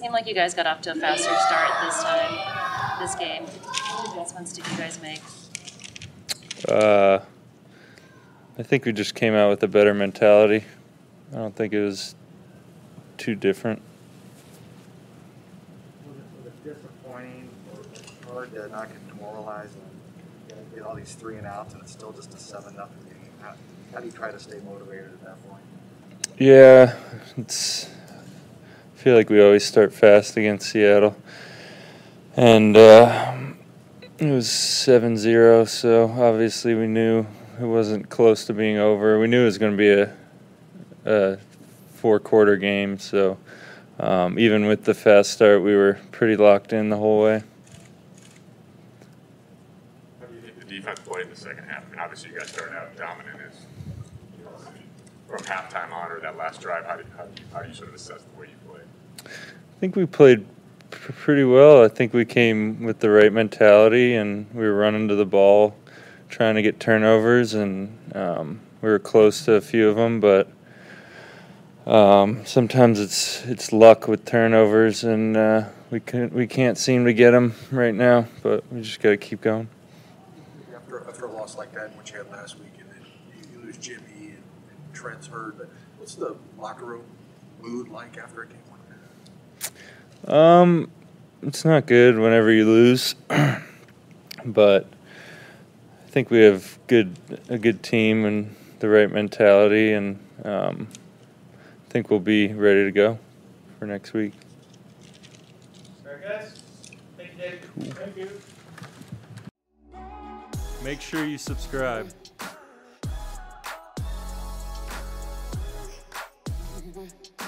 Seemed like you guys got off to a faster start this time, this game. What adjustments did you guys make? Uh, I think we just came out with a better mentality. I don't think it was too different. Was it, disappointing or hard to not get demoralized and you get all these three and outs and it's still just a seven nothing game? How, how do you try to stay motivated at that point? Yeah, it's. Feel like we always start fast against Seattle, and uh, it was 7-0, So obviously we knew it wasn't close to being over. We knew it was going to be a, a four-quarter game. So um, even with the fast start, we were pretty locked in the whole way. How do you think the defense played in the second half? I mean, obviously you guys started out dominant as you know, from halftime on or that last drive. How do, how do, you, how do you sort of assess the way you played? I think we played pr- pretty well. I think we came with the right mentality and we were running to the ball, trying to get turnovers, and um, we were close to a few of them. But um, sometimes it's it's luck with turnovers, and uh, we can we can't seem to get them right now. But we just got to keep going. After, after a loss like that, what you had last week, and then you, lose Jimmy and, and Trent's hurt, but what's the locker room mood like after a game like? Um, it's not good whenever you lose, but I think we have good a good team and the right mentality, and um, I think we'll be ready to go for next week. Thank you, Make sure you subscribe.